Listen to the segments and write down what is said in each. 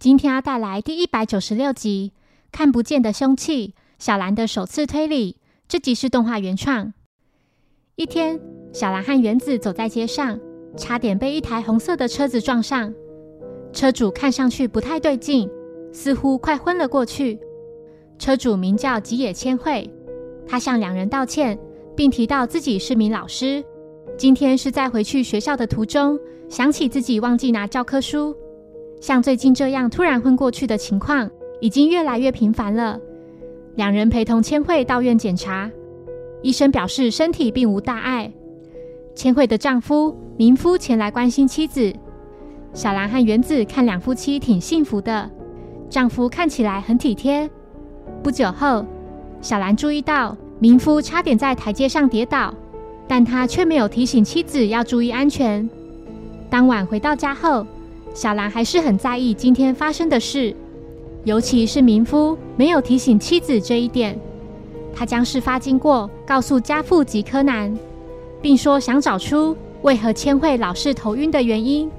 今天要带来第一百九十六集《看不见的凶器》小兰的首次推理。这集是动画原创。一天，小兰和原子走在街上，差点被一台红色的车子撞上。车主看上去不太对劲，似乎快昏了过去。车主名叫吉野千惠，他向两人道歉，并提到自己是名老师。今天是在回去学校的途中，想起自己忘记拿教科书。像最近这样突然昏过去的情况，已经越来越频繁了。两人陪同千惠到院检查，医生表示身体并无大碍。千惠的丈夫明夫前来关心妻子。小兰和原子看两夫妻挺幸福的，丈夫看起来很体贴。不久后，小兰注意到明夫差点在台阶上跌倒，但他却没有提醒妻子要注意安全。当晚回到家后。小兰还是很在意今天发生的事，尤其是民夫没有提醒妻子这一点。他将事发经过告诉家父及柯南，并说想找出为何千惠老是头晕的原因。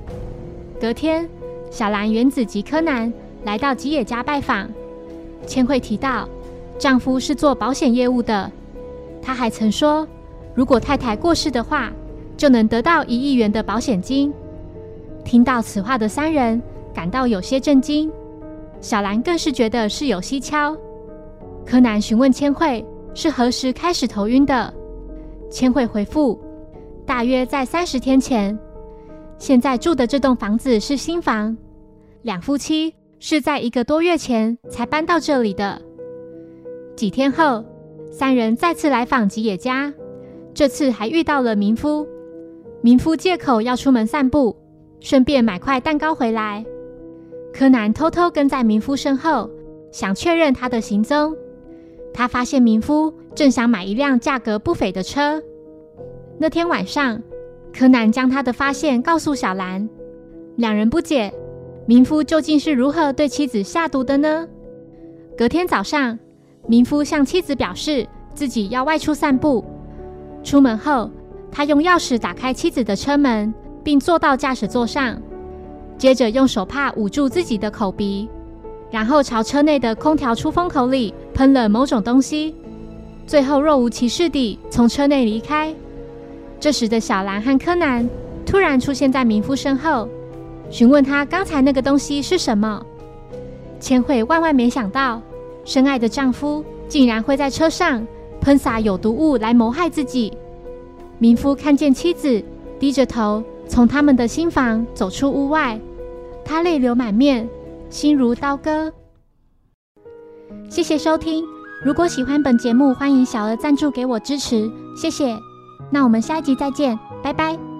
隔天，小兰、原子及柯南来到吉野家拜访。千惠提到，丈夫是做保险业务的。他还曾说，如果太太过世的话，就能得到一亿元的保险金。听到此话的三人感到有些震惊，小兰更是觉得事有蹊跷。柯南询问千惠是何时开始头晕的，千惠回复：大约在三十天前。现在住的这栋房子是新房，两夫妻是在一个多月前才搬到这里的。几天后，三人再次来访吉野家，这次还遇到了民夫。民夫借口要出门散步。顺便买块蛋糕回来。柯南偷偷跟在民夫身后，想确认他的行踪。他发现民夫正想买一辆价格不菲的车。那天晚上，柯南将他的发现告诉小兰，两人不解民夫究竟是如何对妻子下毒的呢？隔天早上，民夫向妻子表示自己要外出散步。出门后，他用钥匙打开妻子的车门。并坐到驾驶座上，接着用手帕捂住自己的口鼻，然后朝车内的空调出风口里喷了某种东西，最后若无其事地从车内离开。这时的小兰和柯南突然出现在民夫身后，询问他刚才那个东西是什么。千惠万万没想到，深爱的丈夫竟然会在车上喷洒有毒物来谋害自己。民夫看见妻子低着头。从他们的新房走出屋外，他泪流满面，心如刀割。谢谢收听，如果喜欢本节目，欢迎小额赞助给我支持，谢谢。那我们下一集再见，拜拜。